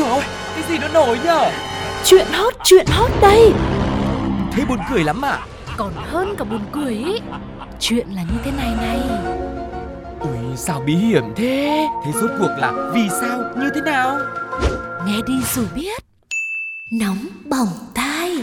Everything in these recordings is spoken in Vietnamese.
rồi? Cái gì nó nổi nhở? Chuyện hot, chuyện hot đây. Thế buồn cười lắm à? Còn hơn cả buồn cười ý. Chuyện là như thế này này. Ui sao bí hiểm thế? Thế rốt cuộc là vì sao? Như thế nào? Nghe đi rồi biết. Nóng bỏng tai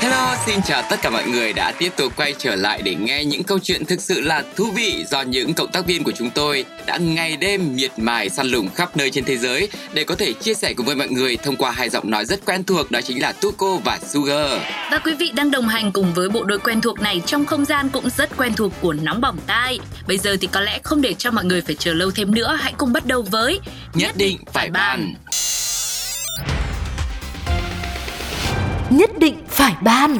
Hello, xin chào tất cả mọi người đã tiếp tục quay trở lại để nghe những câu chuyện thực sự là thú vị do những cộng tác viên của chúng tôi đã ngày đêm miệt mài săn lùng khắp nơi trên thế giới để có thể chia sẻ cùng với mọi người thông qua hai giọng nói rất quen thuộc đó chính là Tuko và Sugar. Và quý vị đang đồng hành cùng với bộ đôi quen thuộc này trong không gian cũng rất quen thuộc của Nóng Bỏng Tai. Bây giờ thì có lẽ không để cho mọi người phải chờ lâu thêm nữa, hãy cùng bắt đầu với Nhất định phải bàn. Nhất định phải ban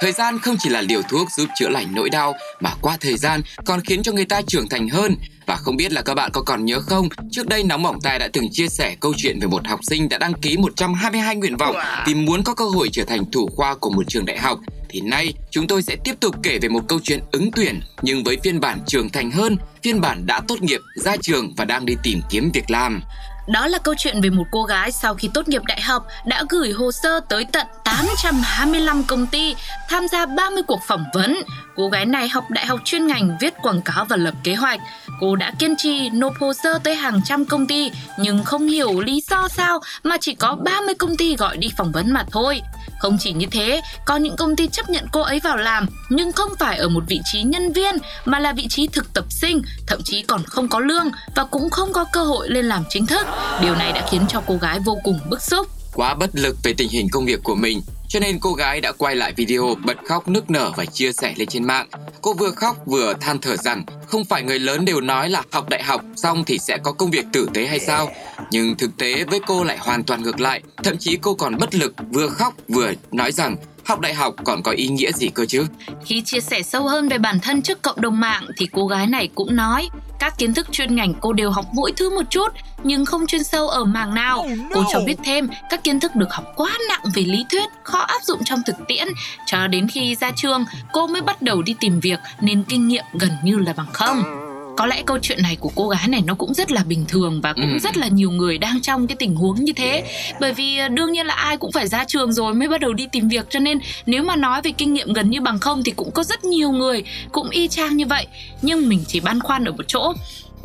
Thời gian không chỉ là liều thuốc giúp chữa lành nỗi đau mà qua thời gian còn khiến cho người ta trưởng thành hơn. Và không biết là các bạn có còn nhớ không, trước đây Nóng Bỏng Tai đã từng chia sẻ câu chuyện về một học sinh đã đăng ký 122 nguyện vọng vì muốn có cơ hội trở thành thủ khoa của một trường đại học. Thì nay chúng tôi sẽ tiếp tục kể về một câu chuyện ứng tuyển nhưng với phiên bản trưởng thành hơn, phiên bản đã tốt nghiệp, ra trường và đang đi tìm kiếm việc làm. Đó là câu chuyện về một cô gái sau khi tốt nghiệp đại học đã gửi hồ sơ tới tận 825 công ty, tham gia 30 cuộc phỏng vấn. Cô gái này học đại học chuyên ngành viết quảng cáo và lập kế hoạch. Cô đã kiên trì nộp hồ sơ tới hàng trăm công ty nhưng không hiểu lý do sao mà chỉ có 30 công ty gọi đi phỏng vấn mà thôi. Không chỉ như thế, có những công ty chấp nhận cô ấy vào làm nhưng không phải ở một vị trí nhân viên mà là vị trí thực tập sinh, thậm chí còn không có lương và cũng không có cơ hội lên làm chính thức. Điều này đã khiến cho cô gái vô cùng bức xúc. Quá bất lực về tình hình công việc của mình, cho nên cô gái đã quay lại video bật khóc nức nở và chia sẻ lên trên mạng. Cô vừa khóc vừa than thở rằng không phải người lớn đều nói là học đại học xong thì sẽ có công việc tử tế hay sao. Nhưng thực tế với cô lại hoàn toàn ngược lại. Thậm chí cô còn bất lực, vừa khóc vừa nói rằng học đại học còn có ý nghĩa gì cơ chứ. Khi chia sẻ sâu hơn về bản thân trước cộng đồng mạng thì cô gái này cũng nói các kiến thức chuyên ngành cô đều học mỗi thứ một chút nhưng không chuyên sâu ở mảng nào. Cô cho biết thêm các kiến thức được học quá nặng về lý thuyết, khó áp dụng trong thực tiễn. Cho đến khi ra trường, cô mới bắt đầu đi tìm việc nên kinh nghiệm gần như là bằng không có lẽ câu chuyện này của cô gái này nó cũng rất là bình thường và cũng Ừ. rất là nhiều người đang trong cái tình huống như thế. Bởi vì ờ, đương nhiên là ai cũng phải ra trường rồi mới bắt đầu đi tìm việc cho nên nếu mà nói về kinh nghiệm gần như bằng không thì cũng có rất nhiều người cũng y chang như vậy. Nhưng mình chỉ băn khoăn ở một chỗ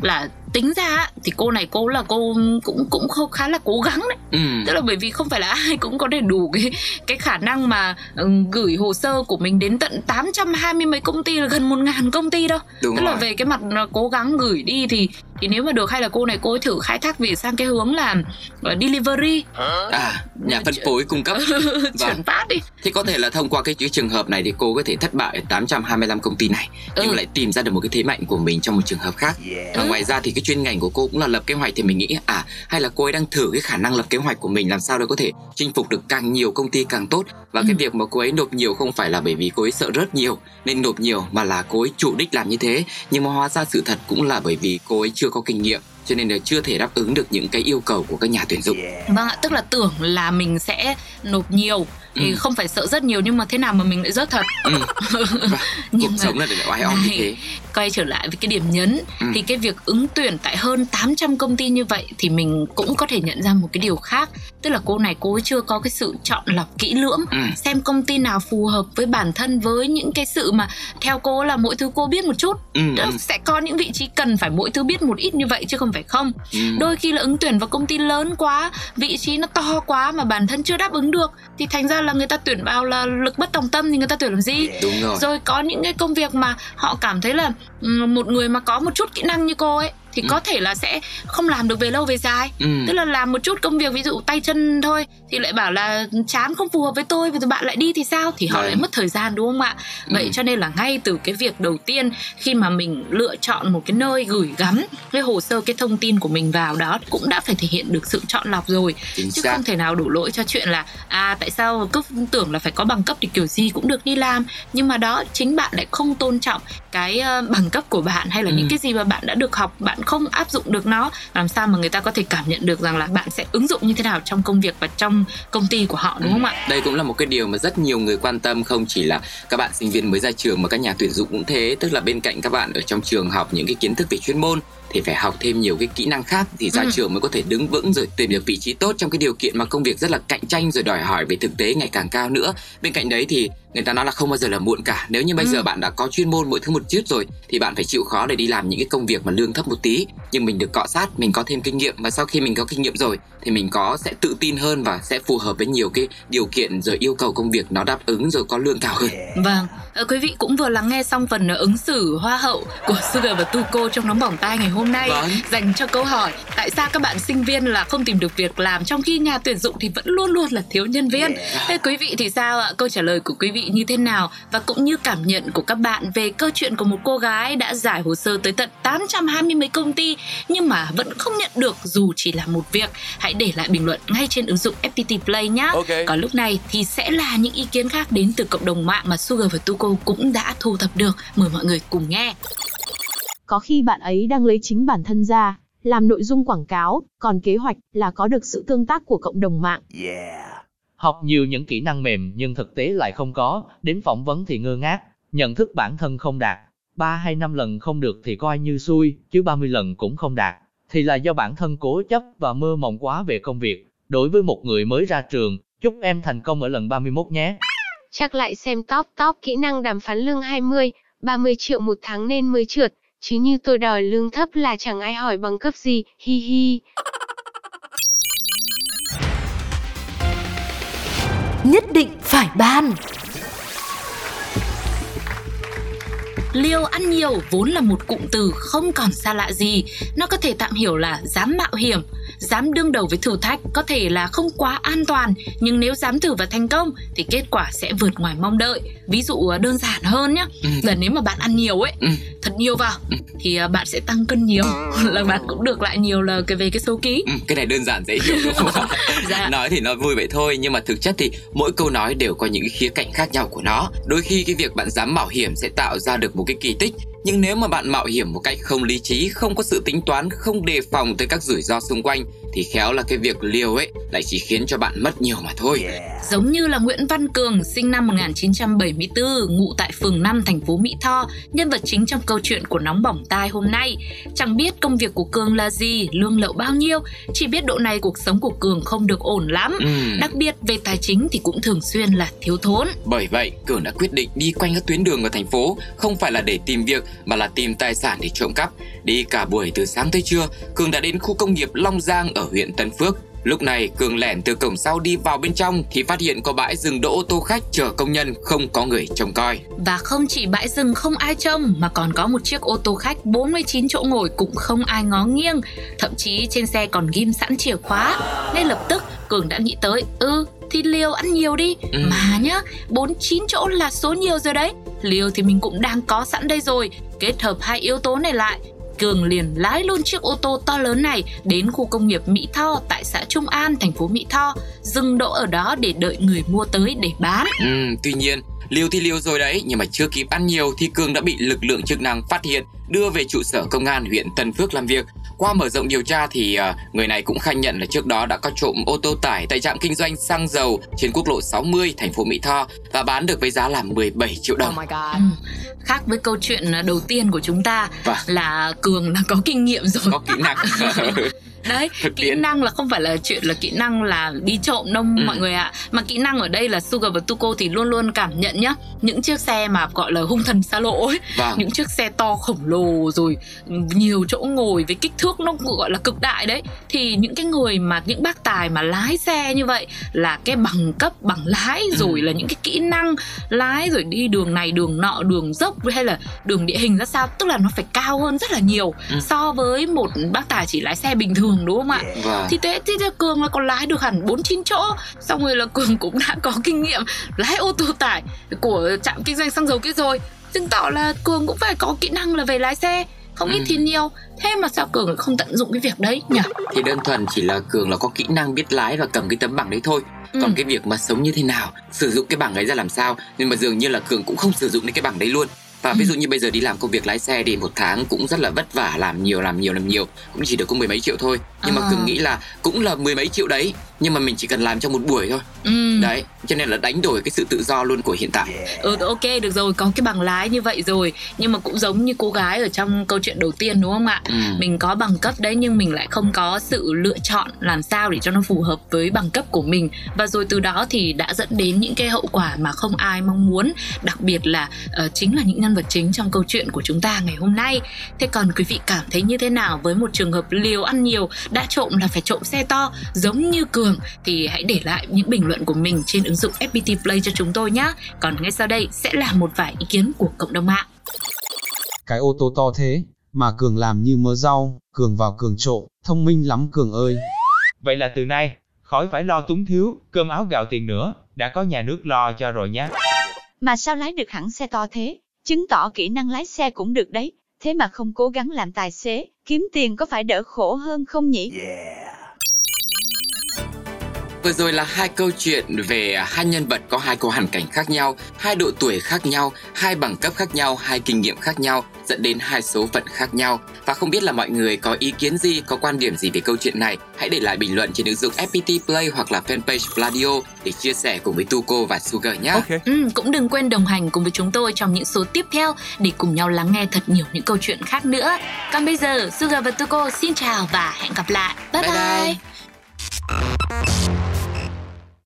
là tính ra thì cô này cô là cô cũng cũng không khá là cố gắng đấy Ừ. tức là bởi vì không phải là ai cũng có đầy đủ cái cái khả năng mà ừm, gửi hồ sơ của mình đến tận 820 mấy công ty là gần một ngàn công ty đâu Đúng tức là rồi. về cái mặt là cố gắng gửi đi thì thì nếu mà được hay là cô này cô ấy thử khai thác về sang cái hướng là ờ, delivery À, nhà phân phối cung cấp. Vâng. chuyển phát đi Thì có thể là thông qua cái trường hợp này thì cô có thể thất bại ở 825 công ty này nhưng Ừ. lại tìm ra được một cái thế mạnh của mình trong một trường hợp khác. Và Ừ. ngoài ra thì cái chuyên ngành của cô cũng là lập kế hoạch thì mình nghĩ à hay là cô ấy đang thử cái khả năng lập kế hoạch của mình làm sao để có thể chinh phục được càng nhiều công ty càng tốt và cái Ừ. việc mà cô ấy nộp nhiều không phải là bởi vì cô ấy sợ rớt nhiều nên nộp nhiều mà là cô ấy chủ đích làm như thế nhưng mà hóa ra sự thật cũng là bởi vì cô ấy chưa có kinh nghiệm cho nên là chưa thể đáp ứng được những cái yêu cầu của các nhà tuyển dụng. vâng ạ tức là tưởng là mình sẽ nộp nhiều thì Ừ. không phải sợ rất nhiều nhưng mà thế nào mà mình lại rớt thật Ừ. Và Nhưng cuộc mà- sống là để oai oăm như thế. quay trở lại với cái điểm nhấn Ừ. thì cái việc ứng tuyển tại hơn 800 công ty như vậy thì mình cũng có thể nhận ra một cái điều khác tức là cô này cô ấy chưa có cái sự chọn lọc kỹ lưỡng Ừ. xem công ty nào phù hợp với bản thân với những cái sự mà theo cô là mỗi thứ cô biết một chút Ừ, ừ. sẽ có những vị trí cần phải mỗi thứ biết một ít như vậy chứ không phải không Ừ. đôi khi là ứng tuyển vào công ty lớn quá vị trí nó to quá mà bản thân chưa đáp ứng được thì thành ra là người ta tuyển vào là lực bất tòng tâm thì người ta tuyển làm gì Đúng rồi. rồi có những cái công việc mà họ cảm thấy là ừm, một người mà có một chút kỹ năng như cô ấy thì Ừ. có thể là sẽ không làm được về lâu về dài Ừ. tức là làm một chút công việc ví dụ tay chân thôi thì lại bảo là chán không phù hợp với tôi và rồi bạn lại đi thì sao thì họ Vâng. lại mất thời gian đúng không ạ vậy Ừ. cho nên là ngay từ cái việc đầu tiên khi mà mình lựa chọn một cái nơi gửi gắm cái hồ sơ cái thông tin của mình vào đó cũng đã phải thể hiện được sự chọn lọc rồi Chính chứ xác. không thể nào đổ lỗi cho chuyện là à tại sao cứ tưởng là phải có bằng cấp thì kiểu gì cũng được đi làm nhưng mà đó chính bạn lại không tôn trọng cái ờ, bằng cấp của bạn hay là Ừ. những cái gì mà bạn đã được học bạn không áp dụng được nó. Làm sao mà người ta có thể cảm nhận được rằng là bạn sẽ ứng dụng như thế nào trong công việc và trong công ty của họ đúng không ạ? Đây cũng là một cái điều mà rất nhiều người quan tâm không chỉ là các bạn sinh viên mới ra trường mà các nhà tuyển dụng cũng thế, tức là bên cạnh các bạn ở trong trường học những cái kiến thức về chuyên môn thì phải học thêm nhiều cái kỹ năng khác thì ra Ừ. trường mới có thể đứng vững rồi tìm được vị trí tốt trong cái điều kiện mà công việc rất là cạnh tranh rồi đòi hỏi về thực tế ngày càng cao nữa. Bên cạnh đấy thì người ta nói là không bao giờ là muộn cả. Nếu như bây Ừ. giờ bạn đã có chuyên môn mỗi thứ một chút rồi thì bạn phải chịu khó để đi làm những cái công việc mà lương thấp một tí. Nhưng mình được cọ sát mình có thêm kinh nghiệm và sau khi mình có kinh nghiệm rồi thì mình có sẽ tự tin hơn và sẽ phù hợp với nhiều cái điều kiện rồi yêu cầu công việc nó đáp ứng rồi có lương cao hơn. Vâng, ờ, quý vị cũng vừa lắng nghe xong phần ứng xử hoa hậu của Sugar và Tuko trong nóng bỏng tai ngày hôm nay Vâng. dành cho câu hỏi tại sao các bạn sinh viên là không tìm được việc làm trong khi nhà tuyển dụng thì vẫn luôn luôn là thiếu nhân viên. Thế quý vị thì sao ạ? Câu trả lời của quý vị như thế nào và cũng như cảm nhận của các bạn về câu chuyện của một cô gái đã giải hồ sơ tới tận 820 mấy công ty nhưng mà vẫn không nhận được dù chỉ là một việc. Hãy để lại bình luận ngay trên ứng dụng FPT Play nhé. Ok. Còn lúc này thì sẽ là những ý kiến khác đến từ cộng đồng mạng mà Sugar và Tuko cũng đã thu thập được. Mời mọi người cùng nghe. Có khi bạn ấy đang lấy chính bản thân ra, làm nội dung quảng cáo, còn kế hoạch là có được sự tương tác của cộng đồng mạng. Học nhiều những kỹ năng mềm nhưng thực tế lại không có, đến phỏng vấn thì ngơ ngác, nhận thức bản thân không đạt. 3 hay 5 lần không được thì coi như xui, chứ 30 lần cũng không đạt. Thì là do bản thân cố chấp và mơ mộng quá về công việc. Đối với một người mới ra trường, chúc em thành công ở lần 31 nhé. Chắc lại xem top top kỹ năng đàm phán lương 20, 30 triệu một tháng nên mới trượt, chứ như tôi đòi lương thấp là chẳng ai hỏi bằng cấp gì, hi hi. Nhất định phải ban Liều ăn nhiều vốn là một cụm từ không còn xa lạ gì. Nó có thể tạm hiểu là dám mạo hiểm, dám đương đầu với thử thách có thể là không quá an toàn, nhưng nếu dám thử và thành công thì kết quả sẽ vượt ngoài mong đợi. Ví dụ ờ, đơn giản hơn nhé, Ừ. là nếu mà bạn ăn nhiều ấy, Ừ. thật nhiều vào thì ờ, bạn sẽ tăng cân nhiều, là bạn cũng được lại nhiều là cái về cái số ký. Ừ, cái này đơn giản dễ hiểu đúng không ạ? Dạ. nói thì nói vui vậy thôi nhưng mà thực chất thì mỗi câu nói đều có những cái khía cạnh khác nhau của nó đôi khi cái việc bạn dám mạo hiểm sẽ tạo ra được một cái kỳ tích nhưng nếu mà bạn mạo hiểm một cách không lý trí, không có sự tính toán, không đề phòng tới các rủi ro xung quanh thì khéo là cái việc liều ấy lại chỉ khiến cho bạn mất nhiều mà thôi Giống như là Nguyễn Văn Cường, sinh năm 1974, ngụ tại phường 5 thành phố Mỹ Tho, nhân vật chính trong câu chuyện của Nóng Bỏng Tai hôm nay. Chẳng biết công việc của Cường là gì, lương lậu bao nhiêu, chỉ biết độ này cuộc sống của Cường không được ổn lắm. Ừm, Đặc biệt về tài chính thì cũng thường xuyên là thiếu thốn. bởi vậy cường đã quyết định đi quanh các tuyến đường ở thành phố không phải là để tìm việc mà là tìm tài sản để trộm cắp đi cả buổi từ sáng tới trưa cường đã đến khu công nghiệp long giang ở huyện tân phước Lúc này Cường lẻn từ cổng sau đi vào bên trong thì phát hiện có bãi dừng đỗ ô tô khách chở công nhân không có người trông coi. Và không chỉ bãi rừng không ai trông mà còn có một chiếc ô tô khách 49 chỗ ngồi cũng không ai ngó nghiêng. Thậm chí trên xe còn ghim sẵn chìa khóa. Ngay lập tức Cường đã nghĩ tới, ừ thì liều ăn nhiều đi. Ừ. Mà nhá, 49 chỗ là số nhiều rồi đấy. Liều thì mình cũng đang có sẵn đây rồi. Kết hợp hai yếu tố này lại, Cường liền lái luôn chiếc ô tô to lớn này đến khu công nghiệp Mỹ Tho tại xã Trung An, thành phố Mỹ Tho, dừng đỗ ở đó để đợi người mua tới để bán. Ừ, tuy nhiên, liều thì liều rồi đấy, nhưng mà chưa kịp ăn nhiều thì Cường đã bị lực lượng chức năng phát hiện, đưa về trụ sở công an huyện Tân Phước làm việc. Qua mở rộng điều tra thì à, người này cũng khai nhận là trước đó đã có trộm ô tô tải tại trạm kinh doanh xăng dầu trên quốc lộ 60 thành phố Mỹ Tho và bán được với giá là 17 triệu đồng. Ừ. Khác với câu chuyện đầu tiên của chúng ta Vâng. là Cường đã có kinh nghiệm rồi. Có kỹ năng. Đấy, Thực kỹ tiễn. năng là không phải là chuyện là kỹ năng là đi trộm đâu Ừ. mọi người ạ. Mà kỹ năng ở đây là Sugar và Tuko thì luôn luôn cảm nhận nhá. Những chiếc xe mà gọi là hung thần xa lộ ấy, vâng. những chiếc xe to khổng lồ rồi nhiều chỗ ngồi với kích thước nó gọi là cực đại đấy thì những cái người mà những bác tài mà lái xe như vậy là cái bằng cấp bằng lái Ừ. rồi là những cái kỹ năng lái rồi đi đường này đường nọ đường dốc hay là đường địa hình ra sao tức là nó phải cao hơn rất là nhiều Ừ. so với một bác tài chỉ lái xe bình thường đúng không ạ Vâng. thì thế thì là cường là còn lái được hẳn 49 chỗ xong rồi là cường cũng đã có kinh nghiệm lái ô tô tải của trạm kinh doanh xăng dầu kia rồi chứng tỏ là cường cũng phải có kỹ năng là về lái xe không ít Ừ. thì nhiều thế mà sao cường lại không tận dụng cái việc đấy nhỉ Thì đơn thuần chỉ là Cường là có kỹ năng biết lái và cầm cái tấm bằng đấy thôi. Ừ. Còn cái việc mà sống như thế nào, sử dụng cái bằng ấy ra làm sao, nhưng mà dường như là Cường cũng không sử dụng đến cái bằng đấy luôn. Và ví dụ như bây giờ đi làm công việc lái xe thì một tháng cũng rất là vất vả làm nhiều làm nhiều làm nhiều. Cũng chỉ được có mười mấy triệu thôi. Nhưng mà À. cường nghĩ là cũng là mười mấy triệu đấy nhưng mà mình chỉ cần làm trong một buổi thôi. Ừ. đấy cho nên là đánh đổi cái sự tự do luôn của hiện tại. Ừ ok được rồi. Có cái bằng lái như vậy rồi. Nhưng mà cũng giống như cô gái ở trong câu chuyện đầu tiên đúng không ạ? Ừ. Mình có bằng cấp đấy nhưng mình lại không có sự lựa chọn làm sao để cho nó phù hợp với bằng cấp của mình. Và rồi từ đó thì đã dẫn đến những cái hậu quả mà không ai mong muốn. Đặc biệt là ờ, chính là những nhân vật chính trong câu chuyện của chúng ta ngày hôm nay. Thế còn quý vị cảm thấy như thế nào với một trường hợp liều ăn nhiều đã trộm là phải trộm xe to giống như Cường thì hãy để lại những bình luận của mình trên ứng dụng FPT Play cho chúng tôi nhé. Còn ngay sau đây sẽ là một vài ý kiến của cộng đồng mạng. Cái ô tô to thế, mà Cường làm như mớ rau, Cường vào Cường trộm, thông minh lắm Cường ơi. Vậy là từ nay, khỏi phải lo túng thiếu, cơm áo gạo tiền nữa, đã có nhà nước lo cho rồi nhé. Mà sao lái được hẳn xe to thế? Chứng tỏ kỹ năng lái xe cũng được đấy. Thế mà không cố gắng làm tài xế, kiếm tiền có phải đỡ khổ hơn không nhỉ? Vừa rồi là hai câu chuyện về hai nhân vật có hai câu hoàn cảnh khác nhau, hai độ tuổi khác nhau, hai bằng cấp khác nhau, hai kinh nghiệm khác nhau, dẫn đến hai số phận khác nhau. Và không biết là mọi người có ý kiến gì, có quan điểm gì về câu chuyện này, hãy để lại bình luận trên ứng dụng FPT Play hoặc là fanpage Pladio để chia sẻ cùng với Tuko và Sugar nhé. Ừ, cũng đừng quên đồng hành cùng với chúng tôi trong những số tiếp theo để cùng nhau lắng nghe thật nhiều những câu chuyện khác nữa. Còn bây giờ, Sugar và Tuko xin chào và hẹn gặp lại. Bye Bye bye. bye.